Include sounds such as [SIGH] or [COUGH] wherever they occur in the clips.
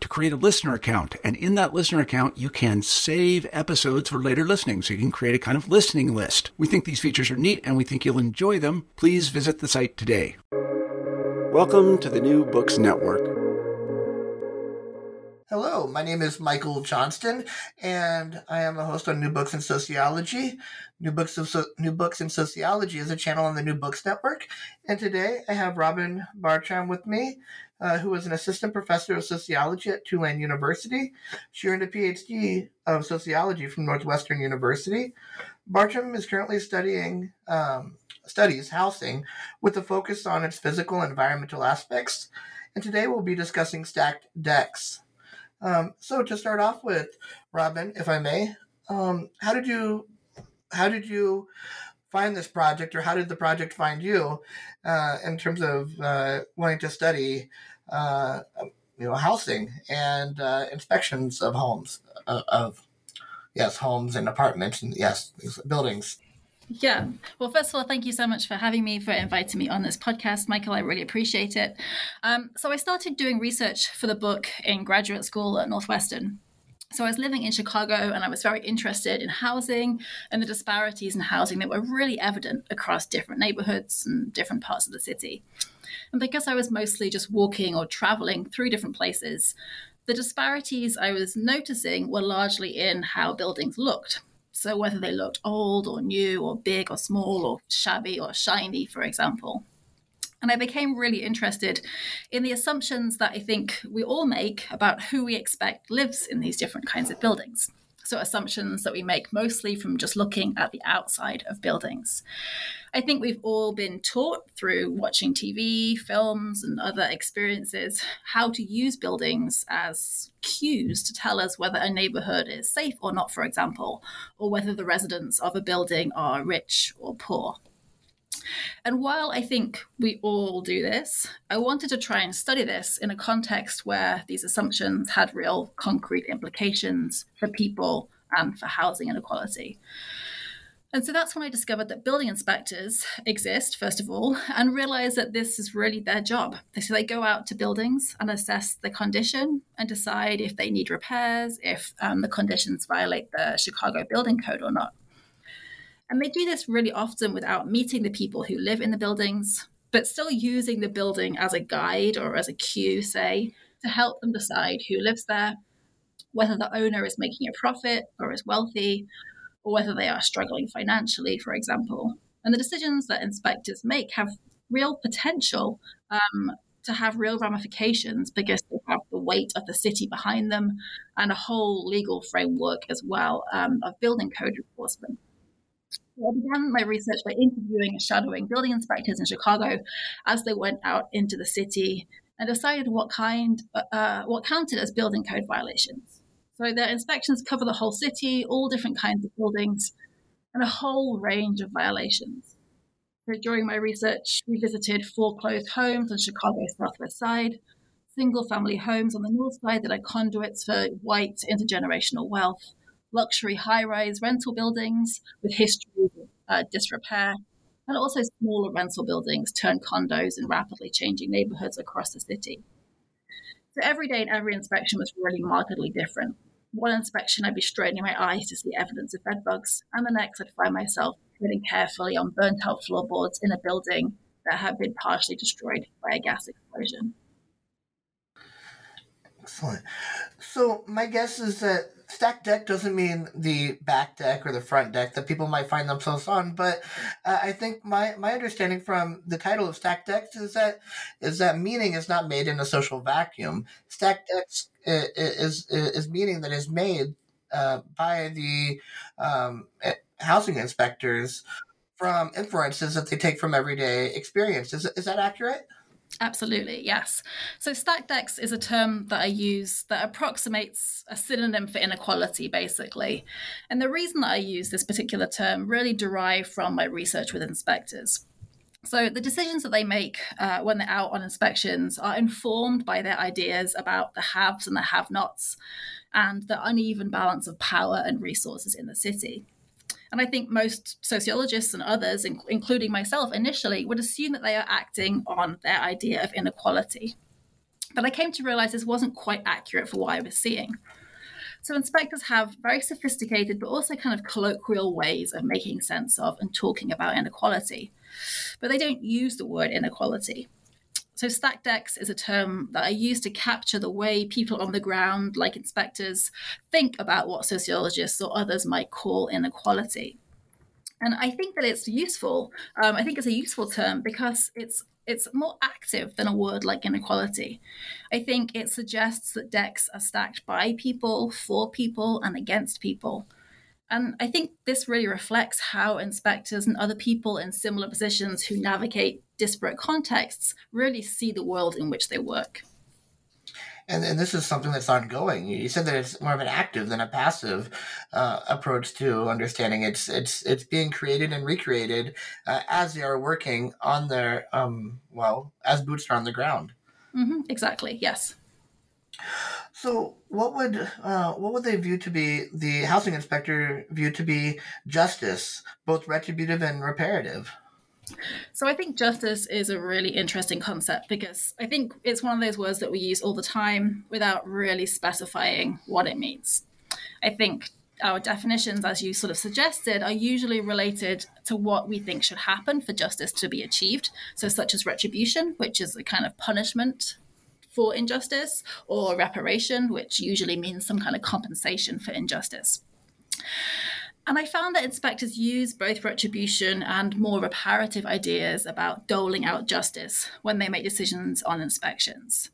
to create a listener account. And in that listener account, you can save episodes for later listening. So you can create a kind of listening list. We think these features are neat and we think you'll enjoy them. Please visit the site today. Welcome to the New Books Network. Hello, my name is Michael Johnston, and I am a host on New Books in Sociology. New Books so- New Books in Sociology is a channel on the New Books Network, and today I have Robin Bartram with me, uh, who is an assistant professor of sociology at Tulane University. She earned a PhD of sociology from Northwestern University. Bartram is currently studying um, studies housing with a focus on its physical and environmental aspects, and today we'll be discussing stacked decks. Um, so to start off with, Robin, if I may, um, how did you how did you find this project, or how did the project find you uh, in terms of uh, wanting to study, uh, you know, housing and uh, inspections of homes of, of yes, homes and apartments and yes, buildings. Yeah. Well, first of all, thank you so much for having me, for inviting me on this podcast, Michael. I really appreciate it. Um, so, I started doing research for the book in graduate school at Northwestern. So, I was living in Chicago and I was very interested in housing and the disparities in housing that were really evident across different neighborhoods and different parts of the city. And because I was mostly just walking or traveling through different places, the disparities I was noticing were largely in how buildings looked. So, whether they looked old or new or big or small or shabby or shiny, for example. And I became really interested in the assumptions that I think we all make about who we expect lives in these different kinds of buildings. So, assumptions that we make mostly from just looking at the outside of buildings. I think we've all been taught through watching TV, films, and other experiences how to use buildings as cues to tell us whether a neighborhood is safe or not, for example, or whether the residents of a building are rich or poor. And while I think we all do this, I wanted to try and study this in a context where these assumptions had real concrete implications for people and for housing inequality. And so that's when I discovered that building inspectors exist, first of all, and realized that this is really their job. So they go out to buildings and assess the condition and decide if they need repairs, if um, the conditions violate the Chicago Building Code or not. And they do this really often without meeting the people who live in the buildings, but still using the building as a guide or as a cue, say, to help them decide who lives there, whether the owner is making a profit or is wealthy, or whether they are struggling financially, for example. And the decisions that inspectors make have real potential um, to have real ramifications because they have the weight of the city behind them and a whole legal framework as well um, of building code enforcement. I began my research by interviewing and shadowing building inspectors in Chicago as they went out into the city and decided what kind, uh what counted as building code violations. So their inspections cover the whole city, all different kinds of buildings, and a whole range of violations. So during my research, we visited foreclosed homes on Chicago's southwest side, single family homes on the north side that are conduits for white intergenerational wealth, luxury high rise rental buildings with histories of uh, disrepair, and also smaller rental buildings turned condos in rapidly changing neighborhoods across the city. So every day and every inspection was really markedly different. One inspection, I'd be straining my eyes to see evidence of bedbugs, and the next, I'd find myself treading carefully on burnt out floorboards in a building that had been partially destroyed by a gas explosion. Excellent. So, my guess is that stacked deck doesn't mean the back deck or the front deck that people might find themselves on, but uh, I think my, my understanding from the title of stacked decks is that is that meaning is not made in a social vacuum. Stacked decks is is, is meaning that is made uh, by the um, housing inspectors from inferences that they take from everyday experience. Is, is that accurate? Absolutely, yes. So stacked decks is a term that I use that approximates a synonym for inequality, basically. And the reason that I use this particular term really derived from my research with inspectors. So the decisions that they make uh, when they're out on inspections are informed by their ideas about the haves and the have-nots and the uneven balance of power and resources in the city. And I think most sociologists and others, including myself initially, would assume that they are acting on their idea of inequality. But I came to realize this wasn't quite accurate for what I was seeing. So inspectors have very sophisticated but also kind of colloquial ways of making sense of and talking about inequality. But they don't use the word inequality. So, stacked decks is a term that I use to capture the way people on the ground, like inspectors, think about what sociologists or others might call inequality. And I think that it's useful. Um, I think it's a useful term because it's it's more active than a word like inequality. I think it suggests that decks are stacked by people, for people, and against people. And I think this really reflects how inspectors and other people in similar positions who navigate disparate contexts really see the world in which they work. And, and this is something that's ongoing. You said that it's more of an active than a passive uh, approach to understanding. It's it's it's being created and recreated uh, as they are working on their um, well as boots are on the ground. Mm-hmm, exactly. Yes. So, what would uh, what would they view to be the housing inspector view to be justice, both retributive and reparative? So I think justice is a really interesting concept because I think it's one of those words that we use all the time without really specifying what it means. I think our definitions, as you sort of suggested, are usually related to what we think should happen for justice to be achieved. So, such as retribution, which is a kind of punishment for injustice, or reparation, which usually means some kind of compensation for injustice. And I found that inspectors use both retribution and more reparative ideas about doling out justice when they make decisions on inspections.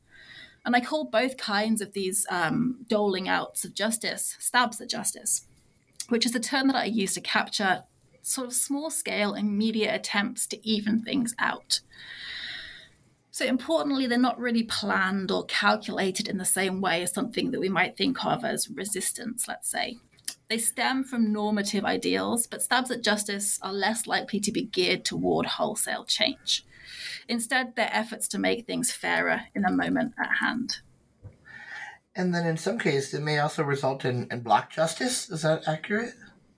And I call both kinds of these um, doling outs of justice stabs at justice, which is a term that I use to capture sort of small scale, immediate attempts to even things out. So, importantly, they're not really planned or calculated in the same way as something that we might think of as resistance, let's say. They stem from normative ideals, but stabs at justice are less likely to be geared toward wholesale change. Instead, they're efforts to make things fairer in the moment at hand. And then in some cases, it may also result in, in block justice. Is that accurate?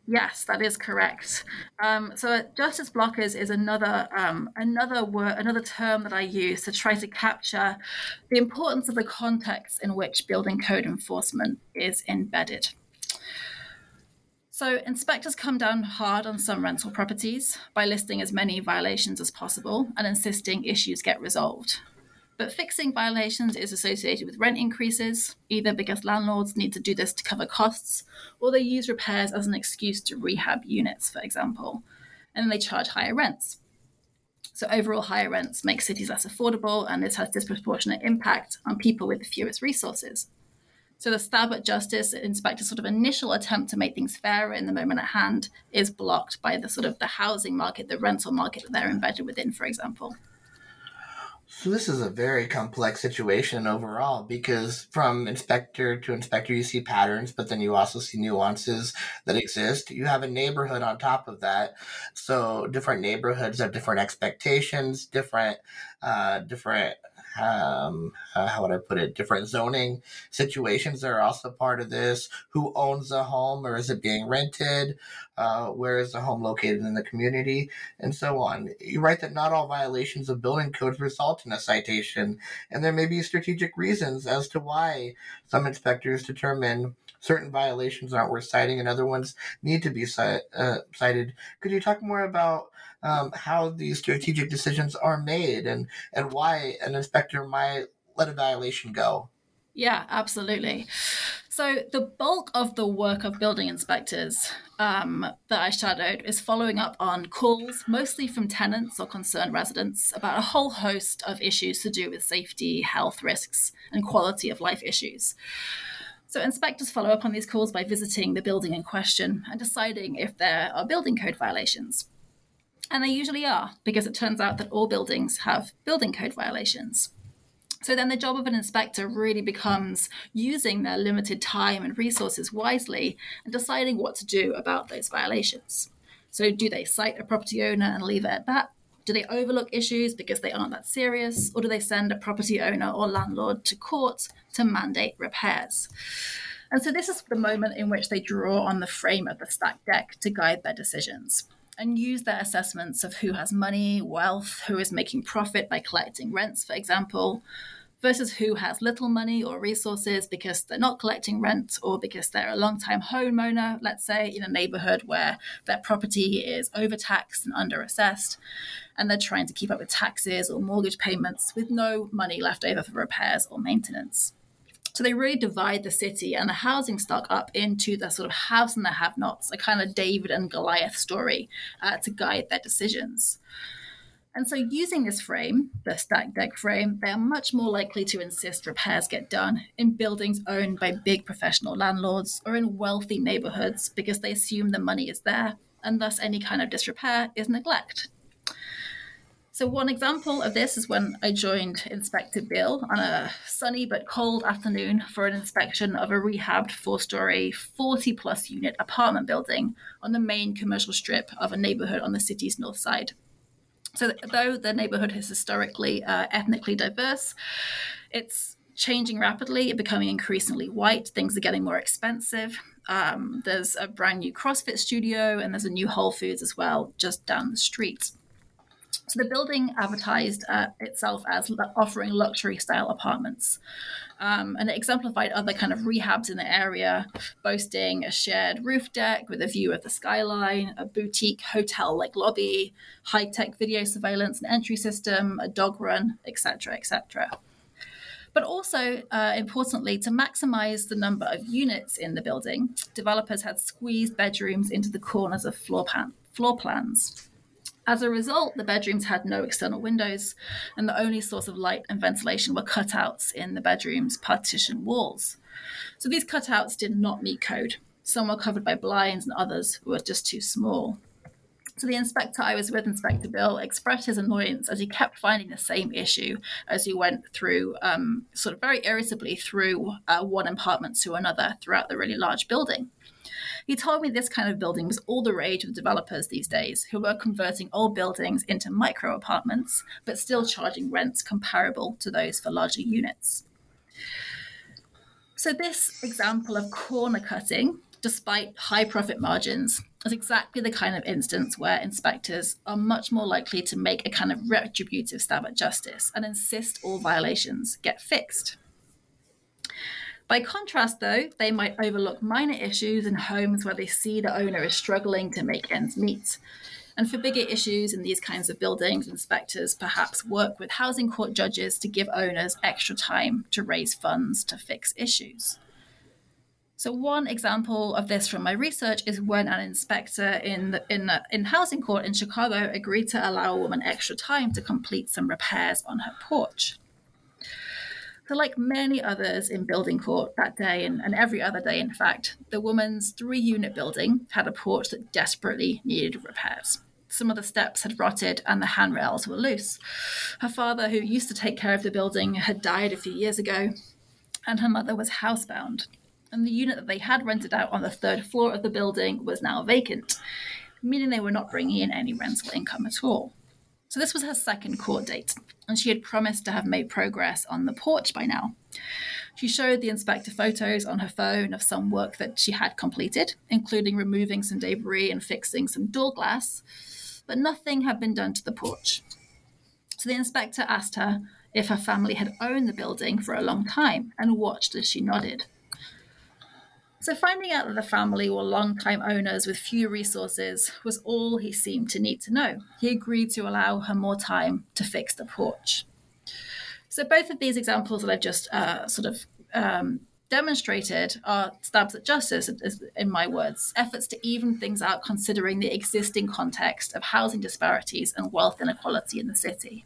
Yes, that is correct. Um, so justice blockers is another um, another word, another term that I use to try to capture the importance of the context in which building code enforcement is embedded. So inspectors come down hard on some rental properties by listing as many violations as possible and insisting issues get resolved. But fixing violations is associated with rent increases, either because landlords need to do this to cover costs, or they use repairs as an excuse to rehab units, for example. And they charge higher rents. So overall higher rents make cities less affordable, and this has disproportionate impact on people with the fewest resources. So the stab at justice inspector's sort of initial attempt to make things fairer in the moment at hand is blocked by the sort of the housing market, the rental market that they're embedded within, for example. So this is a very complex situation overall because from inspector to inspector you see patterns, but then you also see nuances that exist. You have a neighborhood on top of that. So different neighborhoods have different expectations, different uh, different um, uh, how would I put it, different zoning situations are also part of this. Who owns the home or is it being rented? Uh, where is the home located in the community? And so on. You write that not all violations of building codes result in a citation, and there may be strategic reasons as to why some inspectors determine certain violations aren't worth citing and other ones need to be uh, cited. Could you talk more about um, how these strategic decisions are made and, and why an inspector might let a violation go? Yeah, absolutely. So, the bulk of the work of building inspectors um, that I shadowed is following up on calls, mostly from tenants or concerned residents, about a whole host of issues to do with safety, health risks, and quality of life issues. So, inspectors follow up on these calls by visiting the building in question and deciding if there are building code violations. And they usually are, because it turns out that all buildings have building code violations. So then the job of an inspector really becomes using their limited time and resources wisely and deciding what to do about those violations. So do they cite a property owner and leave it at that? Do they overlook issues because they aren't that serious? Or do they send a property owner or landlord to court to mandate repairs? And so this is the moment in which they draw on the frame of the stack deck to guide their decisions and use their assessments of who has money, wealth, who is making profit by collecting rents, for example, versus who has little money or resources because they're not collecting rent or because they're a long-time homeowner, let's say, in a neighborhood where their property is overtaxed and underassessed, and they're trying to keep up with taxes or mortgage payments with no money left over for repairs or maintenance. So they really divide the city and the housing stock up into the sort of haves and the have nots, a kind of David and Goliath story uh, to guide their decisions. And so, using this frame, the stack deck frame, they are much more likely to insist repairs get done in buildings owned by big professional landlords or in wealthy neighborhoods because they assume the money is there, and thus any kind of disrepair is neglect. So, one example of this is when I joined Inspector Bill on a sunny but cold afternoon for an inspection of a rehabbed four story, 40 plus unit apartment building on the main commercial strip of a neighborhood on the city's north side. So, though the neighborhood is historically uh, ethnically diverse, it's changing rapidly, becoming increasingly white. Things are getting more expensive. Um, there's a brand new CrossFit studio and there's a new Whole Foods as well just down the street. So the building advertised uh, itself as offering luxury style apartments. Um, and it exemplified other kind of rehabs in the area, boasting a shared roof deck with a view of the skyline, a boutique hotel like lobby, high tech video surveillance and entry system, a dog run, etc., etc. But also, uh, importantly, to maximize the number of units in the building, developers had squeezed bedrooms into the corners of floor, plan- floor plans. As a result, the bedrooms had no external windows, and the only source of light and ventilation were cutouts in the bedroom's partition walls. So these cutouts did not meet code. Some were covered by blinds, and others were just too small. So the inspector I was with, Inspector Bill, expressed his annoyance as he kept finding the same issue as he went through, um, sort of very irritably, through uh, one apartment to another throughout the really large building. He told me this kind of building was all the rage with developers these days who were converting old buildings into micro apartments, but still charging rents comparable to those for larger units. So, this example of corner cutting, despite high profit margins, is exactly the kind of instance where inspectors are much more likely to make a kind of retributive stab at justice and insist all violations get fixed. By contrast, though, they might overlook minor issues in homes where they see the owner is struggling to make ends meet. And for bigger issues in these kinds of buildings, inspectors perhaps work with housing court judges to give owners extra time to raise funds to fix issues. So one example of this from my research is when an inspector in the, in in housing court in Chicago agreed to allow a woman extra time to complete some repairs on her porch. So, like many others in building court that day, and, and every other day, in fact, the woman's three unit building had a porch that desperately needed repairs. Some of the steps had rotted and the handrails were loose. Her father, who used to take care of the building, had died a few years ago, and her mother was housebound. And the unit that they had rented out on the third floor of the building was now vacant, meaning they were not bringing in any rental income at all. So this was her second court date, and she had promised to have made progress on the porch by now. She showed the inspector photos on her phone of some work that she had completed, including removing some debris and fixing some door glass, but nothing had been done to the porch. So the inspector asked her if her family had owned the building for a long time and watched as she nodded. So, finding out that the family were long-time owners with few resources was all he seemed to need to know. He agreed to allow her more time to fix the porch. So, both of these examples that I've just uh, sort of um, demonstrated are stabs at justice, in my words, efforts to even things out considering the existing context of housing disparities and wealth inequality in the city.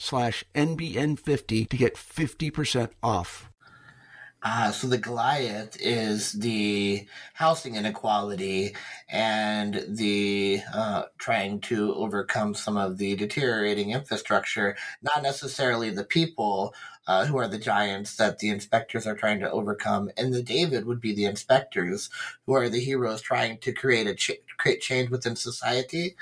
slash NBN50 to get 50% off. Uh, so the Goliath is the housing inequality and the uh, trying to overcome some of the deteriorating infrastructure, not necessarily the people uh, who are the giants that the inspectors are trying to overcome. And the David would be the inspectors who are the heroes trying to create a ch- create change within society.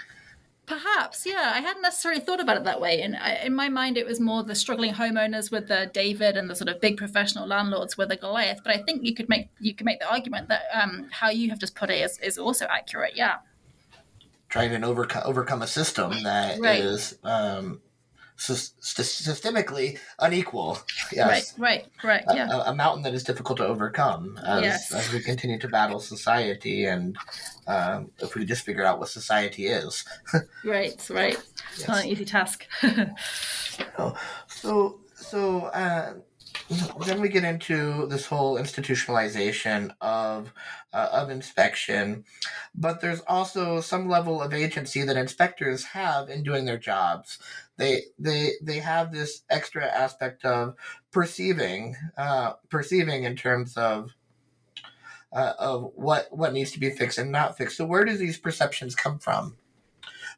Perhaps, yeah. I hadn't necessarily thought about it that way. And in my mind, it was more the struggling homeowners with the David and the sort of big professional landlords with the Goliath. But I think you could make you could make the argument that um, how you have just put it is, is also accurate. Yeah. Trying to overcome overcome a system that right. is um, systemically unequal. [LAUGHS] Yes. Right, right, correct. Yeah. A, a, mountain that is difficult to overcome as, yes. as we continue to battle society and um, if we just figure out what society is. [LAUGHS] right, right. Yes. Not an easy task. [LAUGHS] so, so, so uh, then we get into this whole institutionalization of uh, of inspection, but there's also some level of agency that inspectors have in doing their jobs. They they they have this extra aspect of perceiving, uh, perceiving in terms of uh, of what what needs to be fixed and not fixed. So where do these perceptions come from?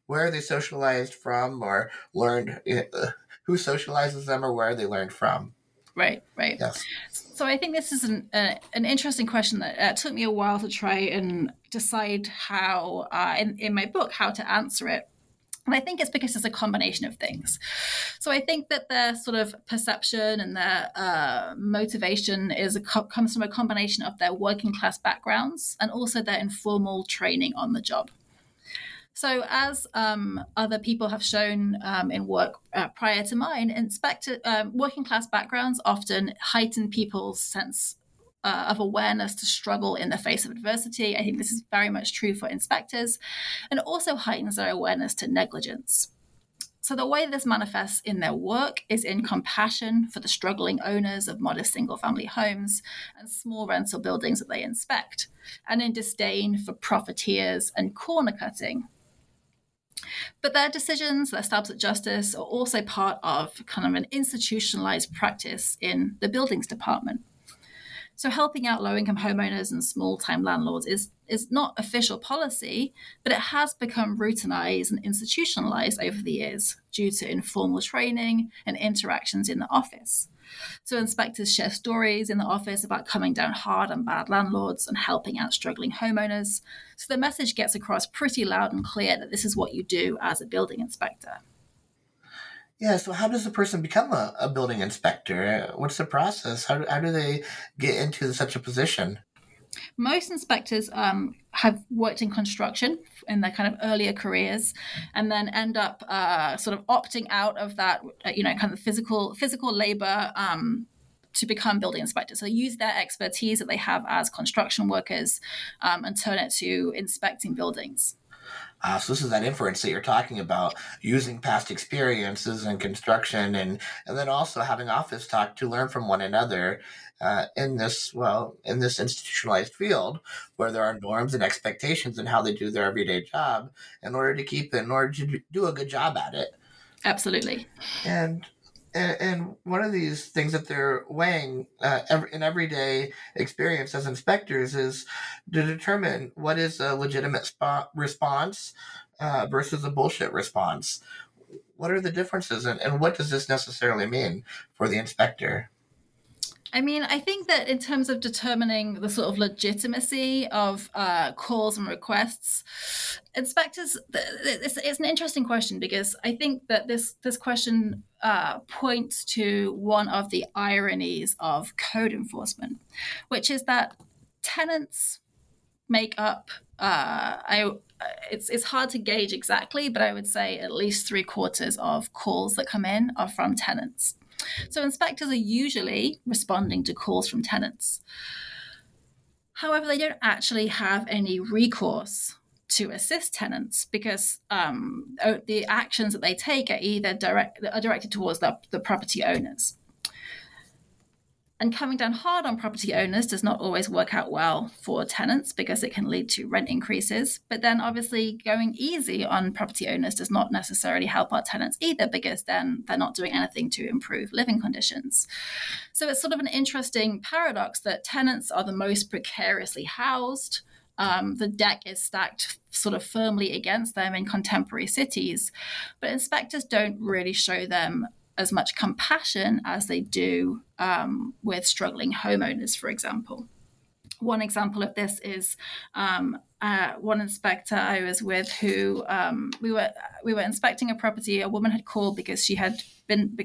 Where are they socialized from, or learned? Uh, who socializes them, or where are they learned from? Right, right. Yes. So I think this is an uh, an interesting question that uh, took me a while to try and decide how uh, in in my book how to answer it. And I think it's because it's a combination of things. So I think that their sort of perception and their uh, motivation is co- comes from a combination of their working class backgrounds and also their informal training on the job. So, as um, other people have shown um, in work uh, prior to mine, inspector um, working class backgrounds often heighten people's sense uh, of awareness to struggle in the face of adversity. I think this is very much true for inspectors, and also heightens their awareness to negligence. So, the way this manifests in their work is in compassion for the struggling owners of modest single family homes and small rental buildings that they inspect, and in disdain for profiteers and corner cutting but their decisions, their stabs at justice, are also part of kind of an institutionalized practice in the buildings department. So helping out low-income homeowners and small-time landlords is is not official policy, but it has become routinized and institutionalized over the years due to informal training and interactions in the office. So inspectors share stories in the office about coming down hard on bad landlords and helping out struggling homeowners. So the message gets across pretty loud and clear that this is what you do as a building inspector. Yeah, so how does a person become a, a building inspector? What's the process? How, how do they get into such a position? most inspectors um, have worked in construction in their kind of earlier careers and then end up uh, sort of opting out of that uh, you know kind of physical physical labor um, to become building inspectors so they use their expertise that they have as construction workers um, and turn it to inspecting buildings uh, so this is that inference that you're talking about, using past experiences in construction, and and then also having office talk to learn from one another uh, in this well in this institutionalized field where there are norms and expectations in how they do their everyday job in order to keep it, in order to do a good job at it. Absolutely. And and, one of these things that they're weighing uh, in everyday experience as inspectors is to determine what is a legitimate response uh, versus a bullshit response. What are the differences, and, and what does this necessarily mean for the inspector? I mean, I think that in terms of determining the sort of legitimacy of uh, calls and requests, inspectors, it's, it's, an interesting question because I think that this this question uh, points to one of the ironies of code enforcement, which is that tenants make up. Uh, I it's it's hard to gauge exactly, but I would say at least three quarters of calls that come in are from tenants. So inspectors are usually responding to calls from tenants. However, they don't actually have any recourse to assist tenants because um, the actions that they take are either direct are directed towards the, the property owners. And coming down hard on property owners does not always work out well for tenants because it can lead to rent increases. But then, obviously, going easy on property owners does not necessarily help our tenants either because then they're not doing anything to improve living conditions. So it's sort of an interesting paradox that tenants are the most precariously housed. Um, the deck is stacked sort of firmly against them in contemporary cities, but inspectors don't really show them as much compassion as they do um, with struggling homeowners, for example. One example of this is um, uh, one inspector I was with who um, we were we were inspecting a property. A woman had called because she had been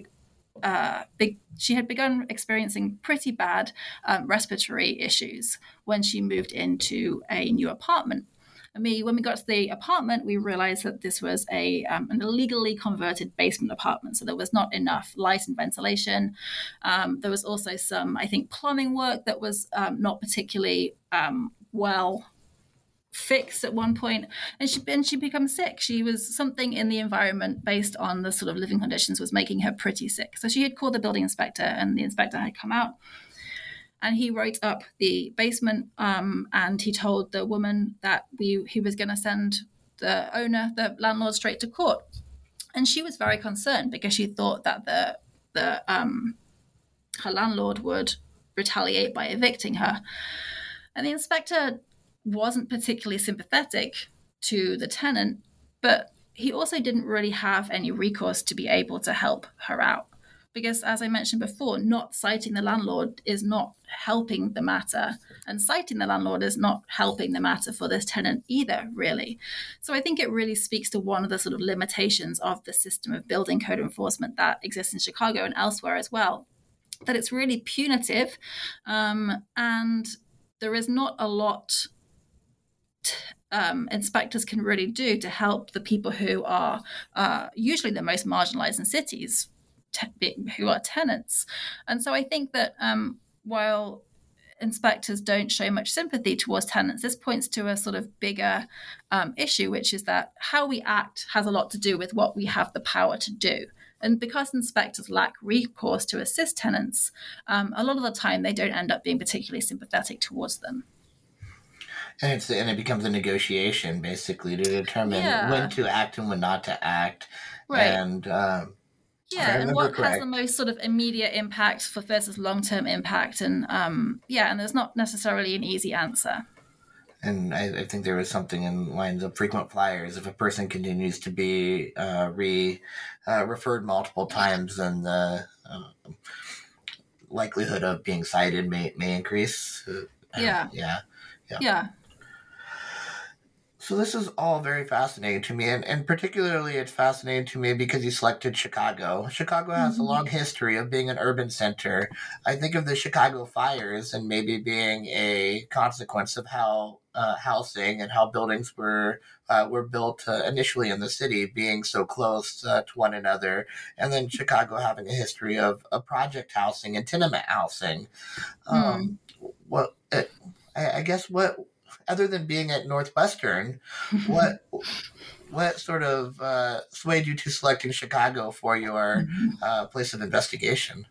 uh, big, she had begun experiencing pretty bad um, respiratory issues when she moved into a new apartment. And we, when we got to the apartment, we realized that this was a um, an illegally converted basement apartment. So there was not enough light and ventilation. Um, there was also some, I think, plumbing work that was um, not particularly um, well fixed at one point and she and she become sick she was something in the environment based on the sort of living conditions was making her pretty sick so she had called the building inspector and the inspector had come out and he wrote up the basement um, and he told the woman that we he was going to send the owner the landlord straight to court. And she was very concerned because she thought that the the um, her landlord would retaliate by evicting her. And the inspector wasn't particularly sympathetic to the tenant but he also didn't really have any recourse to be able to help her out because as i mentioned before not citing the landlord is not helping the matter and citing the landlord is not helping the matter for this tenant either really. So i think it really speaks to one of the sort of limitations of the system of building code enforcement that exists in chicago and elsewhere as well that it's really punitive um, and there is not a lot um, inspectors can really do to help the people who are uh, usually the most marginalized in cities te- who are tenants. And so I think that um, while inspectors don't show much sympathy towards tenants, this points to a sort of bigger um, issue, which is that how we act has a lot to do with what we have the power to do. And because inspectors lack recourse to assist tenants, um, a lot of the time they don't end up being particularly sympathetic towards them. And it's and it becomes a negotiation basically to determine yeah. when to act and when not to act. Right. And um, yeah, and what correct. has the most sort of immediate impact for versus long term impact, and um, yeah, and there's not necessarily an easy answer. And I, I, think there was something in lines of frequent flyers. If a person continues to be uh, re uh, referred multiple times, then the uh, likelihood of being cited may may increase. Uh, yeah. yeah, yeah, yeah. So this is all very fascinating to me, and, and particularly it's fascinating to me because you selected Chicago. Chicago has mm-hmm. a long history of being an urban center. I think of the Chicago fires and maybe being a consequence of how uh, housing and how buildings were uh, were built uh, initially in the city, being so close uh, to one another, and then Chicago having a history of, of project housing and tenement housing. Um, mm. What I, I guess what other than being at Northwestern, [LAUGHS] what what sort of uh, swayed you to selecting Chicago for your mm-hmm. uh, place of investigation?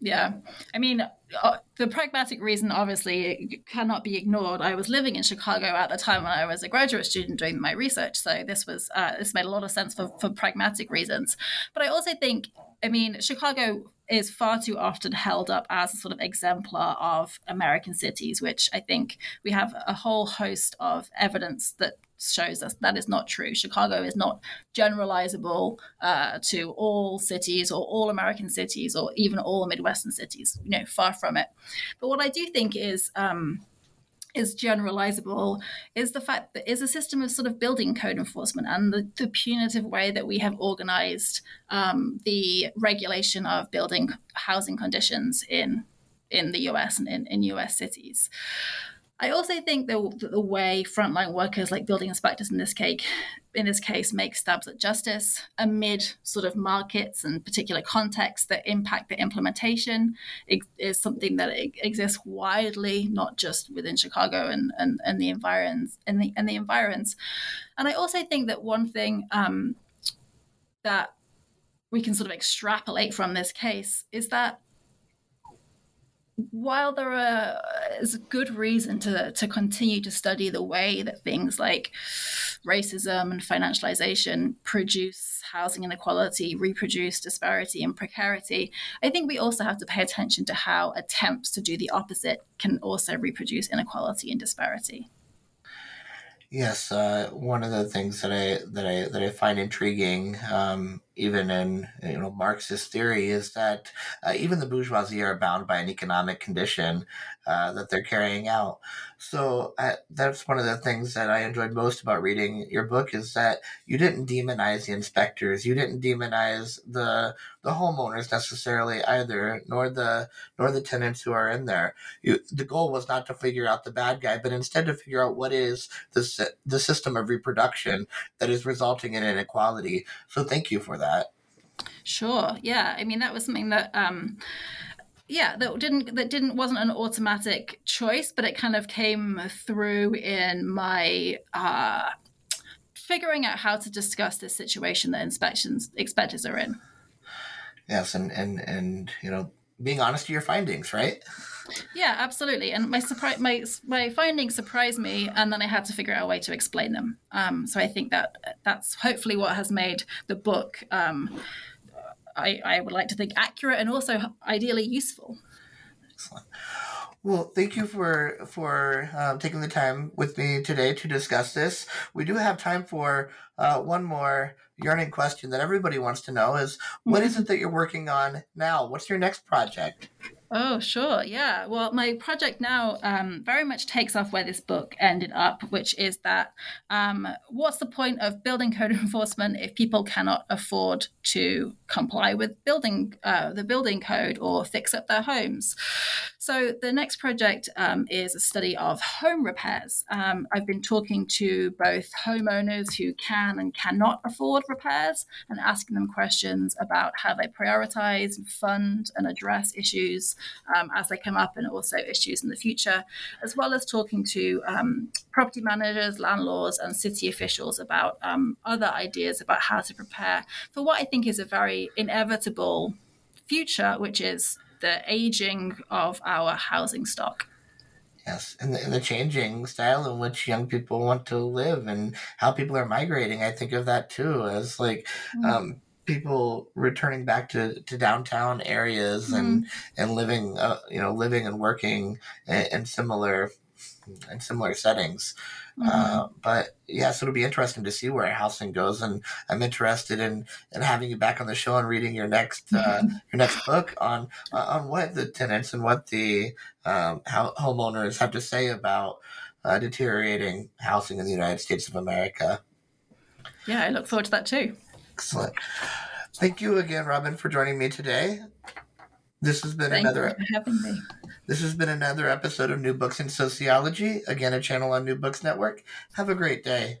Yeah, I mean, uh, the pragmatic reason obviously cannot be ignored. I was living in Chicago at the time when I was a graduate student doing my research, so this was uh, this made a lot of sense for for pragmatic reasons. But I also think, I mean, Chicago is far too often held up as a sort of exemplar of American cities, which I think we have a whole host of evidence that shows us that is not true. Chicago is not generalizable uh, to all cities or all American cities or even all Midwestern cities. You know, far from it. But what I do think is um, is generalizable is the fact that is a system of sort of building code enforcement and the, the punitive way that we have organized um, the regulation of building housing conditions in in the US and in, in US cities. I also think that the way frontline workers, like building inspectors in this case, in this case, make stabs at justice amid sort of markets and particular contexts that impact the implementation is something that exists widely, not just within Chicago and, and, and the environs and the and the environs. And I also think that one thing um, that we can sort of extrapolate from this case is that while there are, is a good reason to, to continue to study the way that things like racism and financialization produce housing inequality, reproduce disparity and precarity, I think we also have to pay attention to how attempts to do the opposite can also reproduce inequality and disparity. Yes, uh, one of the things that I that I that I find intriguing um, even in you know Marxist theory, is that uh, even the bourgeoisie are bound by an economic condition uh, that they're carrying out. So uh, that's one of the things that I enjoyed most about reading your book is that you didn't demonize the inspectors, you didn't demonize the the homeowners necessarily either, nor the nor the tenants who are in there. You, the goal was not to figure out the bad guy, but instead to figure out what is the the system of reproduction that is resulting in inequality. So thank you for that that. Sure. Yeah. I mean, that was something that. Um, yeah, that didn't that didn't wasn't an automatic choice, but it kind of came through in my uh, figuring out how to discuss this situation that inspections inspectors are in. Yes, and and and you know, being honest to your findings, right? Yeah, absolutely. And my surprise, my my findings surprised me, and then I had to figure out a way to explain them. Um, so I think that that's hopefully what has made the book. Um, I, I would like to think accurate and also ideally useful. Excellent. Well, thank you for for um, taking the time with me today to discuss this. We do have time for uh, one more yearning question that everybody wants to know: is what is it that you're working on now? What's your next project? Oh, sure. Yeah. Well, my project now um, very much takes off where this book ended up, which is that um, what's the point of building code [LAUGHS] enforcement if people cannot afford to comply with building uh, the building code or fix up their homes? So the next project um, is a study of home repairs. Um, I've been talking to both homeowners who can and cannot afford repairs and asking them questions about how they prioritize, fund, and address issues um, as they come up and also issues in the future, as well as talking to um, property managers, landlords, and city officials about um, other ideas about how to prepare for what I think is a very inevitable future, which is the aging of our housing stock. Yes, and the, and the, changing style in which young people want to live and how people are migrating. I think of that too as like mm. um, people returning back to, to downtown areas mm-hmm. and and living uh, you know living and working in, in similar in similar settings. Mm-hmm. Uh, but yeah, so it'll be interesting to see where housing goes, and I'm interested in in having you back on the show and reading your next uh, mm-hmm. your next book on uh, on what the tenants and what the um, how homeowners have to say about uh, deteriorating housing in the United States of America. Yeah, I look forward to that too. Excellent. Thank you again, Robin, for joining me today. This has been Thank another you for having me. this has been another episode of New Books in Sociology, again a channel on New Books Network. Have a great day.